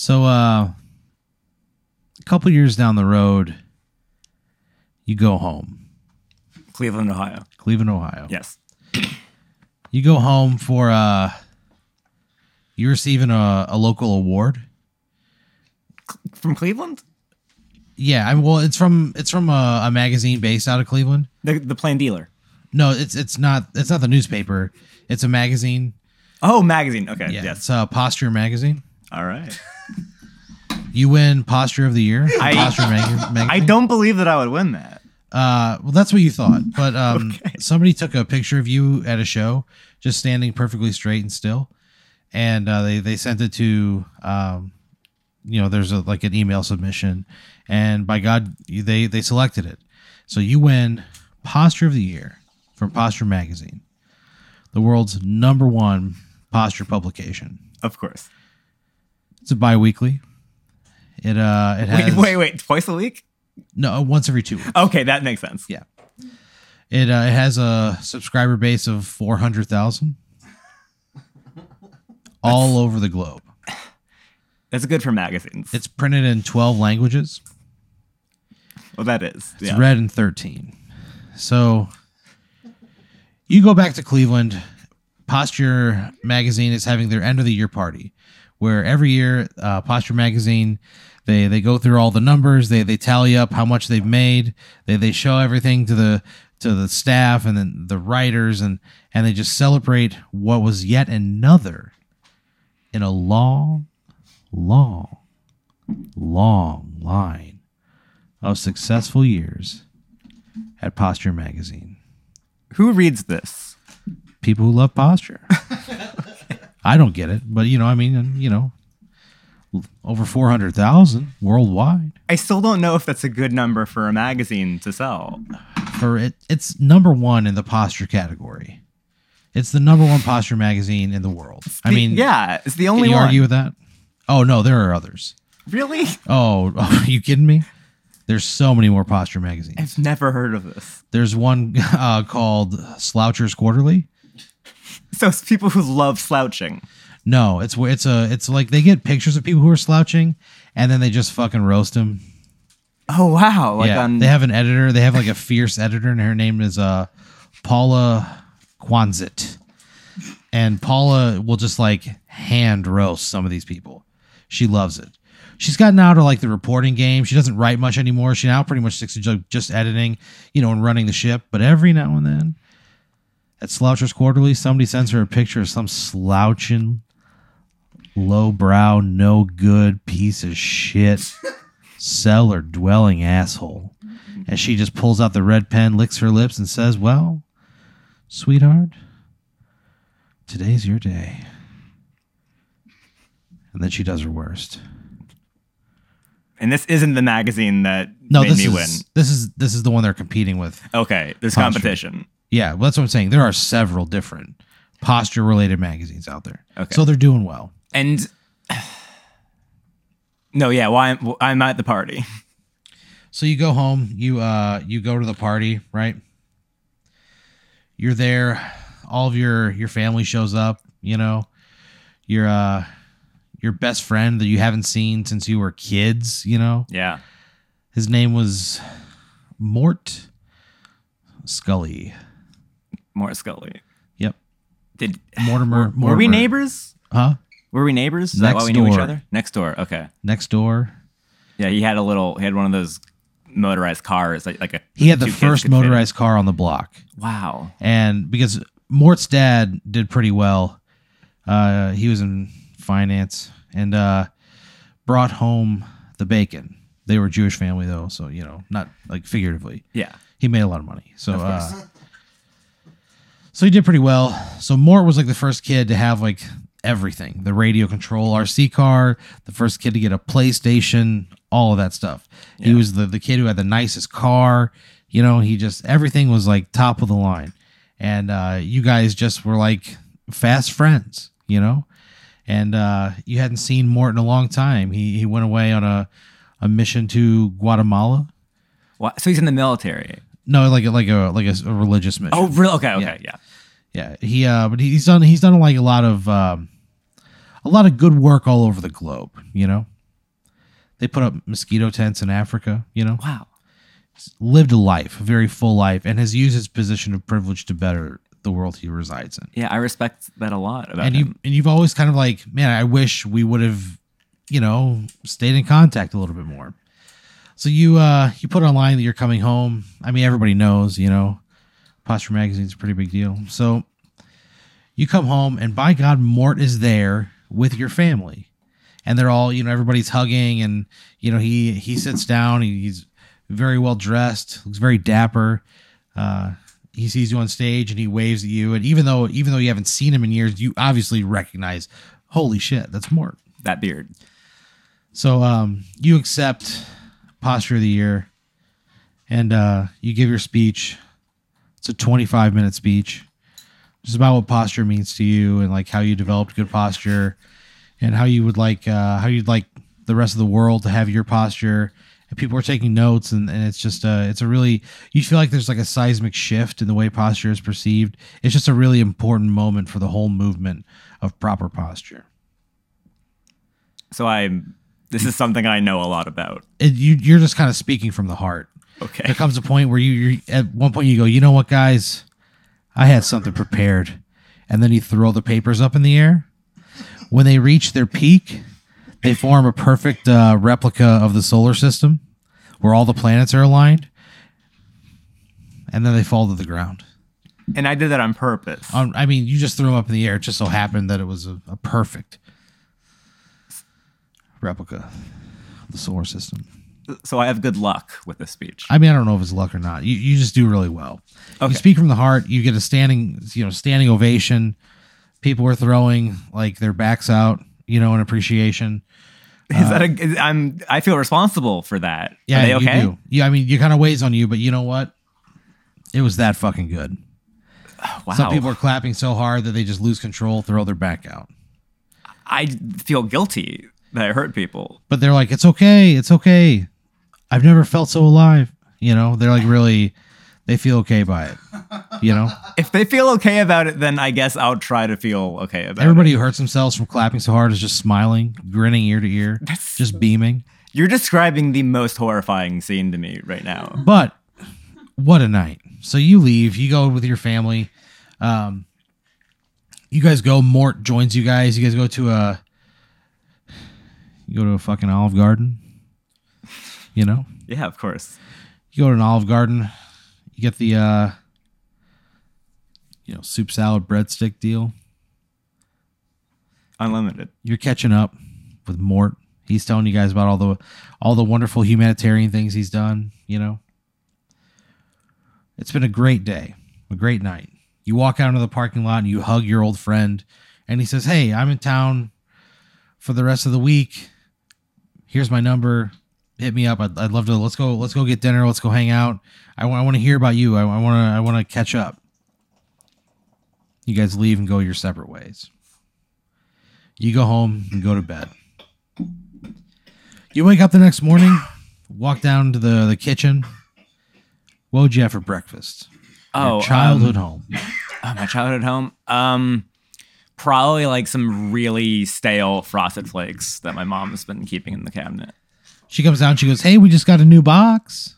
So, uh, a couple years down the road, you go home, Cleveland, Ohio. Cleveland, Ohio. Yes. You go home for uh, you're receiving a, a local award. From Cleveland? Yeah, I well, it's from it's from a, a magazine based out of Cleveland. The the plain dealer. No, it's it's not it's not the newspaper. It's a magazine. Oh, magazine. Okay. Yeah, Yes. it's a posture magazine. All right. You win posture of the year. I- posture mag- magazine. I don't believe that I would win that. Uh, well, that's what you thought, but um, Okay. somebody took a picture of you at a show, just standing perfectly straight and still, and uh, they they sent it to um, you know, there's a like an email submission, and by God, you- they they selected it, so you win posture of the year from Posture Magazine, the world's number one posture publication. Of course. It's a biweekly. It uh, it has Wait, wait, wait. Twice a week? no once every two weeks. Okay, that makes sense. Yeah. It uh, it has a subscriber base of 400,000 all over the globe. That's good for magazines. It's printed in 12 languages. well, that is. It's Yeah. read in 13. So you go back to Cleveland, Posture Magazine is having their end of the year party where every year uh, Posture Magazine they they go through all the numbers, they they tally up how much they've made, they they show everything to the to the staff and then the writers and and they just celebrate what was yet another in a long long long line of successful years at Posture Magazine. Who reads this? People who love posture. I don't get it, but you know, I mean, you know, over 400,000 worldwide. I still don't know if that's a good number for a magazine to sell. For it it's number 1 in the posture category. It's the number 1 posture magazine in the world. I mean, yeah, it's the only one. can you one. argue with that? Oh no, there are others. really? Oh, are you kidding me? There's so many more posture magazines. I've never heard of this. There's one uh, called Slouchers Quarterly. It's people who love slouching. No, it's it's a it's like they get pictures of people who are slouching, and then they just fucking roast them. Oh wow! Like yeah, on they have an editor. They have like a fierce editor, and her name is uh Paula Quanzit, and Paula will just like hand roast some of these people. She loves it. She's gotten out of like the reporting game. She doesn't write much anymore. She now pretty much sticks to just editing, you know, and running the ship. But every now and then, at Slouchers Quarterly, somebody sends her a picture of some slouching, lowbrow, no good piece of shit cellar dwelling asshole. And she just pulls out the red pen, licks her lips, and says, Well, sweetheart, today's your day. And then she does her worst. and this isn't the magazine that No, made this me is win. this is this is the one they're competing with. Okay, there's competition. Yeah, well, that's what I'm saying. There are several different posture related magazines out there. Okay. So they're doing well. And no, yeah, well, I'm, I'm at the party. So you go home, you uh you go to the party, right? You're there, all of your your family shows up, you know. Your uh your best friend that you haven't seen since you were kids, you know. Yeah. His name was Mort Scully. Mort Scully. Yep. Did Mortimer were, were we neighbors? Huh? Were we neighbors? Is that why Next we knew each door. other? Next door. Okay. Next door. Yeah, he had a little. He had one of those motorized cars, like like a. He had the two kids first could fit in. motorized car on the block. Wow. and because Mort's dad did pretty well, uh, he was in finance and uh, brought home the bacon. They were a Jewish family though, so you know, not like figuratively. Yeah. He made a lot of money, so uh, so he did pretty well. So Mort was like the first kid to have like everything: the radio control RC car, the first kid to get a PlayStation, all of that stuff. He was the the kid who had the nicest car. You know, he just everything was like top of the line, and uh, you guys just were like fast friends. You know, and uh, you hadn't seen Mort in a long time. He he went away on a a mission to Guatemala. Wha- So he's in the military. No, like a, like a like a, a religious mission. Oh, really? Okay. Okay. Yeah. Yeah, he uh, but he's done he's done like a lot of um, a lot of good work all over the globe. You know, they put up mosquito tents in Africa. You know, Wow. lived a life, a very full life, and has used his position of privilege to better the world he resides in. Yeah, I respect that a lot about and him. you and you've always kind of like, man, I wish we would have, you know, stayed in contact a little bit more. So you uh you put online that you're coming home. I mean, everybody knows, you know, Posture Magazine's a pretty big deal. So you come home, and by God, Mort is there with your family, and they're all, you know, everybody's hugging, and you know, he he sits down, he, he's very well dressed, looks very dapper. Uh, he sees you on stage and he waves at you, and even though even though you haven't seen him in years, you obviously recognize, holy shit, that's Mort. that beard. So um, you accept posture of the year, and uh, you give your speech. It's a 25 minute speech, just about what posture means to you and like how you developed good posture, and how you would like uh, how you'd like the rest of the world to have your posture. And people are taking notes, and, and it's just uh, it's a really you feel like there's like a seismic shift in the way posture is perceived. It's just a really important moment for the whole movement of proper posture. So I this is something I know a lot about. it, you you're just kind of speaking from the heart. Okay. There comes a point where you you're, at one point you go, you know what, guys, I had something prepared, and then you throw the papers up in the air. When they reach their peak, they form a perfect uh, replica of the solar system, where all the planets are aligned, and then they fall to the ground. And I did that on purpose. Um, I mean, you just threw them up in the air. It just so happened that it was a, a perfect replica of the solar system. So I have good luck with this speech. I mean, I don't know if it's luck or not. You, you just do really well. Okay. You speak from the heart. You get a standing, you know, standing ovation. People are throwing like their backs out, you know, in appreciation. is that uh, a is- I'm I feel responsible for that. Yeah, Are they okay? you do. Yeah, I mean, you kind of weighs on you, but you know what? It was that fucking good. Wow. Some people are clapping so hard that they just lose control, throw their back out. I feel guilty that I hurt people. But they're like, "It's okay, it's okay. I've never felt so alive." You know, they're like really, they feel okay by it. You know. If they feel okay about it, then I guess I'll try to feel okay about it. Everybody it. who hurts themselves from clapping so hard is just smiling, grinning ear to ear, That's- just beaming. You're describing the most horrifying scene to me right now. But what a night! So you leave, you go with your family. Um, you guys go. Mort joins you guys. You guys go to a, you go to a fucking Olive Garden. You know, Yeah, of course. you go to an Olive Garden. You get the, uh, you know, soup salad breadstick deal. Unlimited. you're catching up with Mort. He's telling you guys about all the all the wonderful humanitarian things he's done, you know. It's been a great day, a great night. You walk out into the parking lot and you hug your old friend and he says, "Hey, I'm in town for the rest of the week. Here's my number. Hit me up. I'd, I'd love to let's go let's go get dinner. Let's go hang out. I, wa- I want to hear about you. I, want to I want to catch up." You guys leave and go your separate ways. You go home and go to bed. You wake up the next morning, walk down to the, the kitchen. What would you have for breakfast? Your Oh, childhood um, home. oh, my childhood home. Um, probably like some really stale frosted flakes that my mom has been keeping in the cabinet. She comes down. She goes, "Hey, we just got a new box.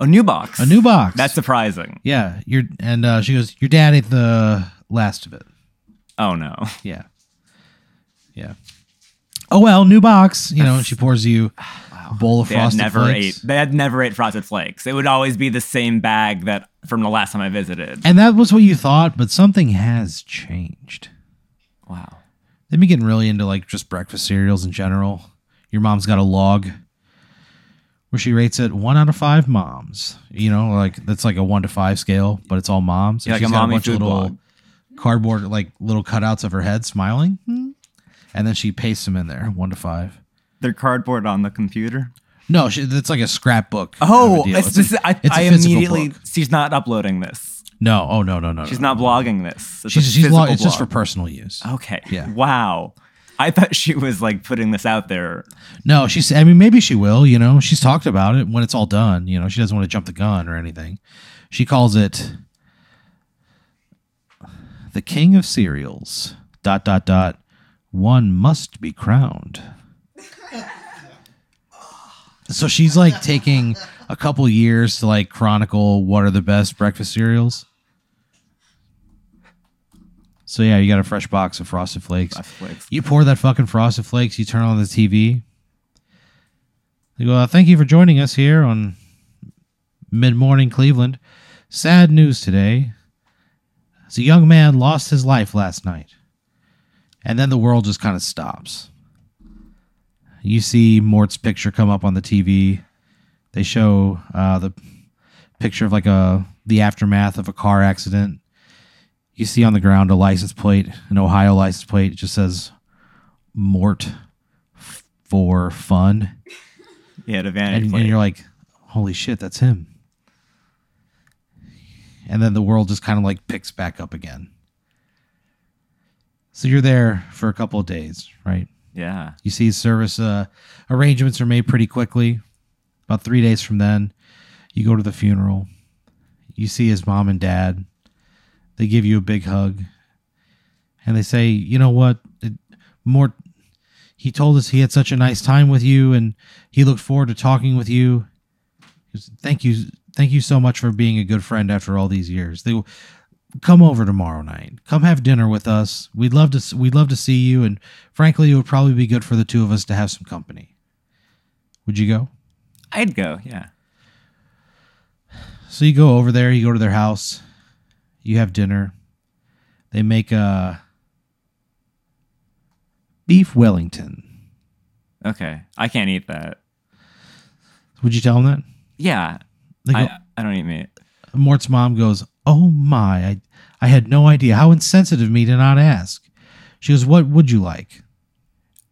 A new box. A new box. That's surprising. yeah." Your and uh, she goes, "Your dad ate the last of it." Oh no. Yeah, yeah. Oh well, new box. You know, she pours you a bowl of They had frosted never flakes. ate. They had never ate frosted flakes. It would always be the same bag that from the last time I visited. And that was what you thought, but something has changed. Wow. They've been getting really into like just breakfast cereals in general. Your mom's got a log where she rates it one out of five moms. You know, like that's like a one to five scale, but it's all moms. Yeah, And like a she's got mommy bunch of little blog. cardboard, like little cutouts of her head smiling, hmm. and then she pastes them in there, one to five. They're cardboard on the computer. No, she, it's like a scrapbook. Oh, of a oh, deal. it's It's a- just, I, it's a I immediately. book. She's not uploading this. no. Oh no, no, no. She's no, not no. blogging this. It's She's a she's log- It's just for personal use. Okay. Yeah. Wow. I thought she was like putting this out there. No, she's. I mean, maybe she will. You know, she's talked about it when it's all done. You know, she doesn't want to jump the gun or anything. She calls it the King of Cereals. Dot dot dot. one must be crowned. so she's like taking a couple years to like chronicle what are the best breakfast cereals. So yeah, you got a fresh box of Frosted Flakes. Frosted Flakes. You pour that fucking Frosted Flakes. You turn on the TV. They go, uh, "Thank you for joining us here on Mid Morning Cleveland. Sad news today. As a young man lost his life last night, and then the world just kind of stops. You see Mort's picture come up on the TV. They show uh, the picture of like a the aftermath of a car accident. You see on the ground a license plate, an Ohio license plate. It just says Mort f- for fun. Yeah, a vanity And, plate. and you're like, holy shit, that's him. And then the world just kind of like picks back up again. So you're there for a couple of days, right? yeah. You see service uh, arrangements are made pretty quickly. About three days from then, you go to the funeral. You see his mom and dad. They give you a big hug. And they say, you know what? It, Mort, he told us he had such a nice time with you and he looked forward to talking with you. Thank you. Thank you so much for being a good friend after all these years. They will come over tomorrow night. Come have dinner with us. We'd love to we'd love to see you and frankly it would probably be good for the two of us to have some company. Would you go? I'd go. Yeah. So you go over there, you go to their house, you have dinner. They make a beef Wellington. Okay. I can't eat that. Would you tell them that? Yeah. They go, I, I don't eat meat. Mort's mom goes, "Oh my, I I had no idea. How insensitive of me to not ask." She goes, "What would you like?"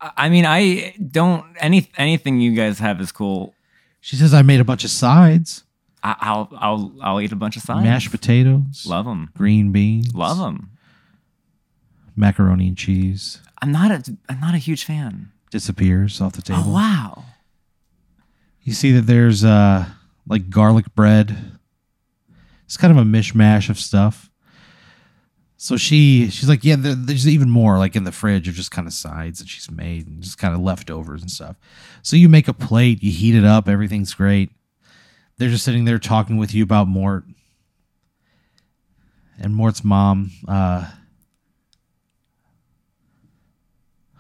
I I mean, I don't any anything you guys have is cool. She says, "I made a bunch of sides, I, I'll I'll I'll eat a bunch of sides. mashed potatoes, Love them. green beans, Love them. macaroni and cheese." I'm not a I'm not a huge fan. Disappears off the table. Oh wow. You see that there's uh like garlic bread. It's kind of a mishmash of stuff. So she she's like, yeah, there, there's even more like in the fridge of just kind of sides that she's made and just kind of leftovers and stuff. So you make a plate, you heat it up, everything's great. They're just sitting there talking with you about Mort. And Mort's mom, uh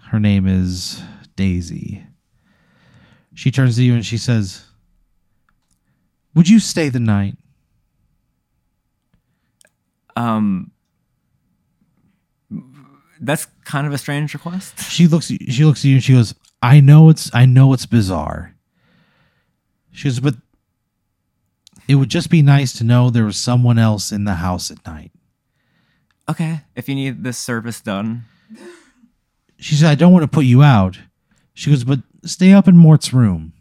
her name is Daisy she turns to you and she says, Would you stay the night? Um. That's kind of a strange request. She looks she looks at you and she goes, I know it's I know it's bizarre. She goes, but it would just be nice to know there was someone else in the house at night. Okay, if you need this service done, She said, I don't want to put you out. She goes, but stay up in Mort's room.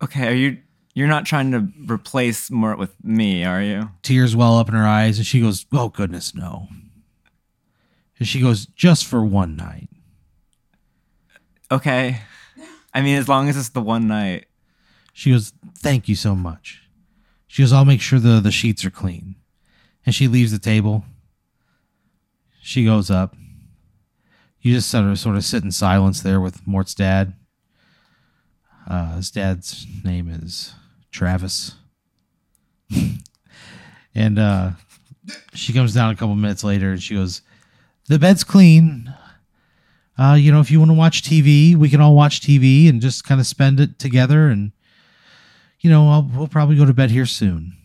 okay. Are you you're not trying to replace Mort with me, are you? Tears well up in her eyes, and she goes, Oh goodness, no. And she goes, just for one night. Okay. I mean, as long as it's the one night. She goes, Thank you so much. She goes, I'll make sure the, the sheets are clean. And she leaves the table. She goes up. You just sort of, sort of sit in silence there with Mort's dad. Uh, his dad's name is Travis. and uh, she comes down a couple minutes later and she goes, The bed's clean. Uh, you know, if you want to watch TV, we can all watch TV and just kind of spend it together. And, you know, I'll, we'll probably go to bed here soon.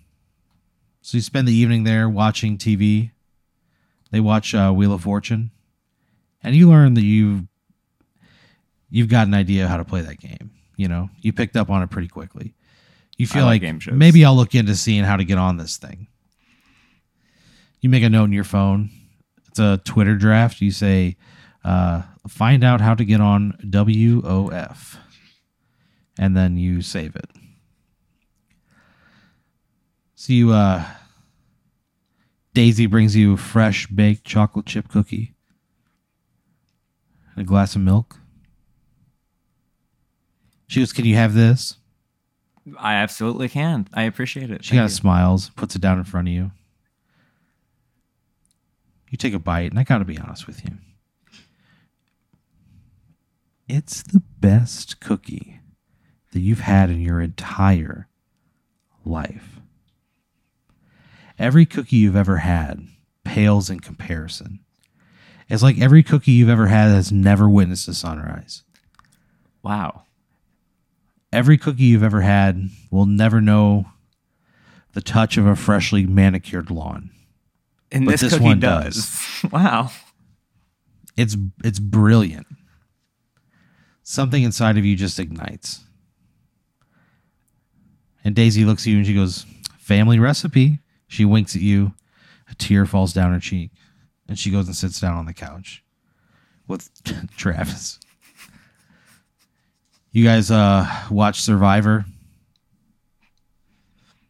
So you spend the evening there watching TV. They watch uh, Wheel of Fortune, and you learn that you you've got an idea how to play that game. You know, you picked up on it pretty quickly. You feel like like shows. maybe I'll look into seeing how to get on this thing. You make a note in your phone. It's a Twitter draft. You say, uh, "Find out how to get on WOF," and then you save it. So you, uh, Daisy brings you a fresh baked chocolate chip cookie, and a glass of milk. She goes, "Can you have this?" I absolutely can. I appreciate it. She Thank kind of you. smiles, puts it down in front of you. You take a bite, and I got to be honest with you. It's the best cookie that you've had in your entire life. Every cookie you've ever had pales in comparison. It's like every cookie you've ever had has never witnessed a sunrise. Wow. Every cookie you've ever had will never know the touch of a freshly manicured lawn. And But this, this cookie one does. wow. It's it's brilliant. Something inside of you just ignites. And Daisy looks at you and she goes, "Family recipe." She winks at you. A tear falls down her cheek, and she goes and sits down on the couch with Travis. You guys uh watch Survivor?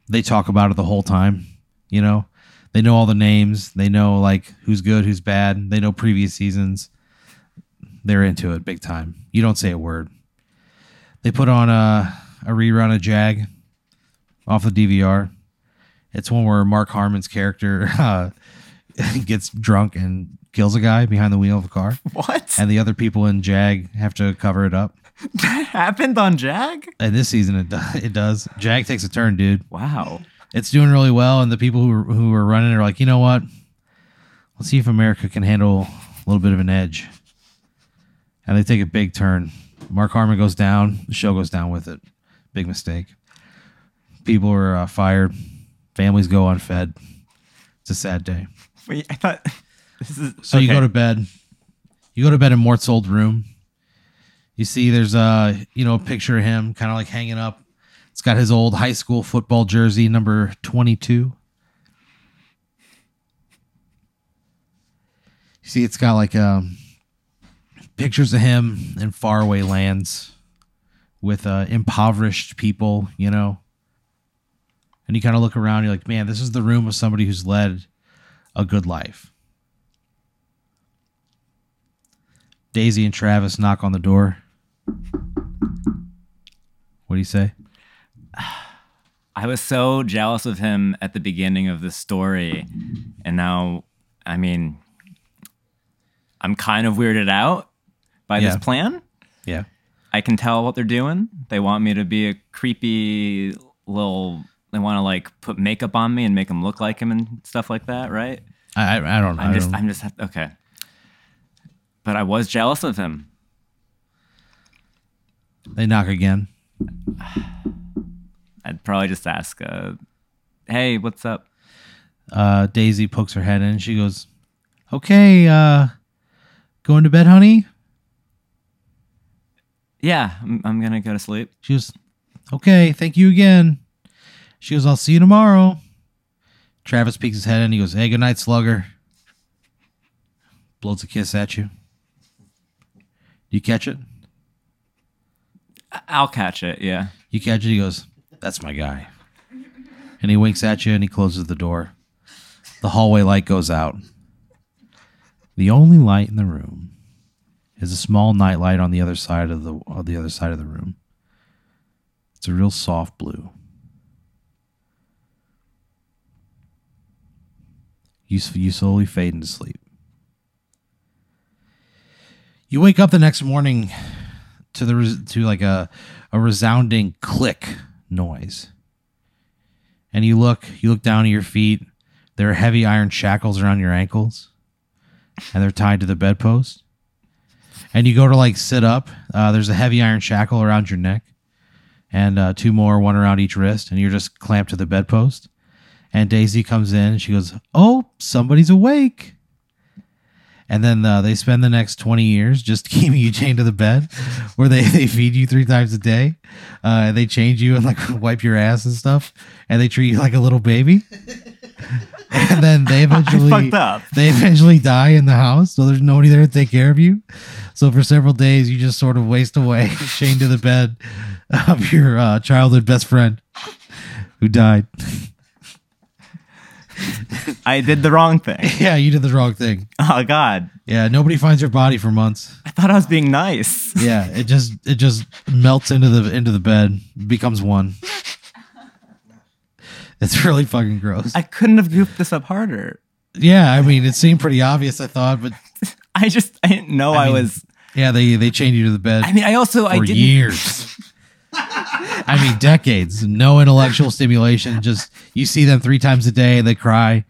They talk about it the whole time, you know? They know all the names. They know like who's good, who's bad. They know previous seasons. They're into it big time. You don't say a word. They put on a a rerun of Jag off the DVR. It's one where Mark Harmon's character uh, gets drunk and kills a guy behind the wheel of a car, What? and the other people in Jag have to cover it up. that happened on Jag? And this season it do- it does. Jag takes a turn, dude. Wow. It's doing really well, and the people who are, who are running are like, you know what? Let's see if America can handle a little bit of an edge. And they take a big turn. Mark Harmon goes down. The show goes down with it. Big mistake. People are uh, fired. Families go unfed. It's a sad day. Wait, I thought this is So you okay. go to bed. You go to bed in Mort's old room. You see there's a you know a picture of him kind of like hanging up. It's got his old high school football jersey number 22. You see it's got like um pictures of him in faraway lands with uh impoverished people, you know. And you kind of look around, you're like, man, this is the room of somebody who's led a good life. Daisy and Travis knock on the door. What do you say? I was so jealous of him at the beginning of the story. And now, I mean, I'm kind of weirded out by Yeah. this plan. Yeah. I can tell what they're doing. They want me to be a creepy little. They want to like put makeup on me and make him look like him and stuff like that, right? I I, don't know. I'm I just, I'm just okay. But I was jealous of him. they knock again. I'd probably just ask, uh, "Hey, what's up?" Uh, Daisy pokes her head in. She goes, "Okay, uh, going to bed, honey." Yeah, I'm, I'm gonna go to sleep. She goes, "Okay, thank you again." She goes, "I'll see you tomorrow." Travis peeks his head in. He goes, "Hey, good night, slugger." Blows a kiss at you. Do you catch it? I'll catch it. Yeah. You catch it. He goes, "That's my guy," and he winks at you and he closes the door. The hallway light goes out. The only light in the room is a small nightlight on the other side of the on the other side of the room. It's a real soft blue. You you slowly fade into sleep. You wake up the next morning to the to like a a resounding click noise. And you look, you look down at your feet. There are heavy iron shackles around your ankles, and they're tied to the bedpost. And you go to like sit up. Uh, there's a heavy iron shackle around your neck, and uh, two more, one around each wrist, and you're just clamped to the bedpost. And Daisy comes in, and she goes, "Oh, somebody's awake." And then uh, they spend the next 20 years just keeping you chained to the bed where they, they feed you three times a day. Uh, they change you and like wipe your ass and stuff. And they treat you like a little baby. and then they eventually they eventually die in the house. So there's nobody there to take care of you. So for several days, you just sort of waste away chained to the bed of your uh, childhood best friend who died. I did the wrong thing. yeah, you did the wrong thing. Oh God, Yeah, nobody finds your body for months. I thought I was being nice. Yeah, it just it just melts into the into the bed, becomes one. It's really fucking gross. I couldn't have goofed this up harder. yeah, I mean, it seemed pretty obvious. I thought, but I just I didn't know I, mean- was Yeah, they they chained you to the bed I mean, I also I didn't. years. I mean, decades. No intellectual stimulation. Just you see them three times a day. They cry.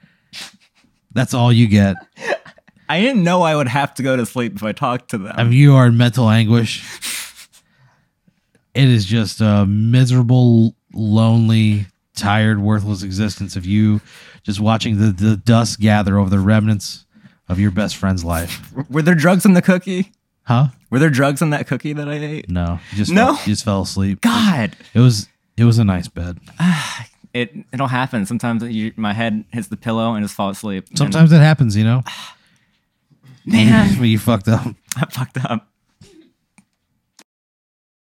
That's all you get. I didn't know I would have to go to sleep if I talked to them. I mean, you are in mental anguish. It is just a miserable, lonely, tired, worthless existence of you just watching the, the dust gather over the remnants of your best friend's life. Were there drugs in the cookie? Huh? Were there drugs in that cookie that I ate? No. You just No? Fell, you just fell asleep. God, It was it was a nice bed. it it'll happen. Sometimes you, my head hits the pillow and just fall asleep. And Sometimes it happens, you know. man, when you fucked up. I fucked up.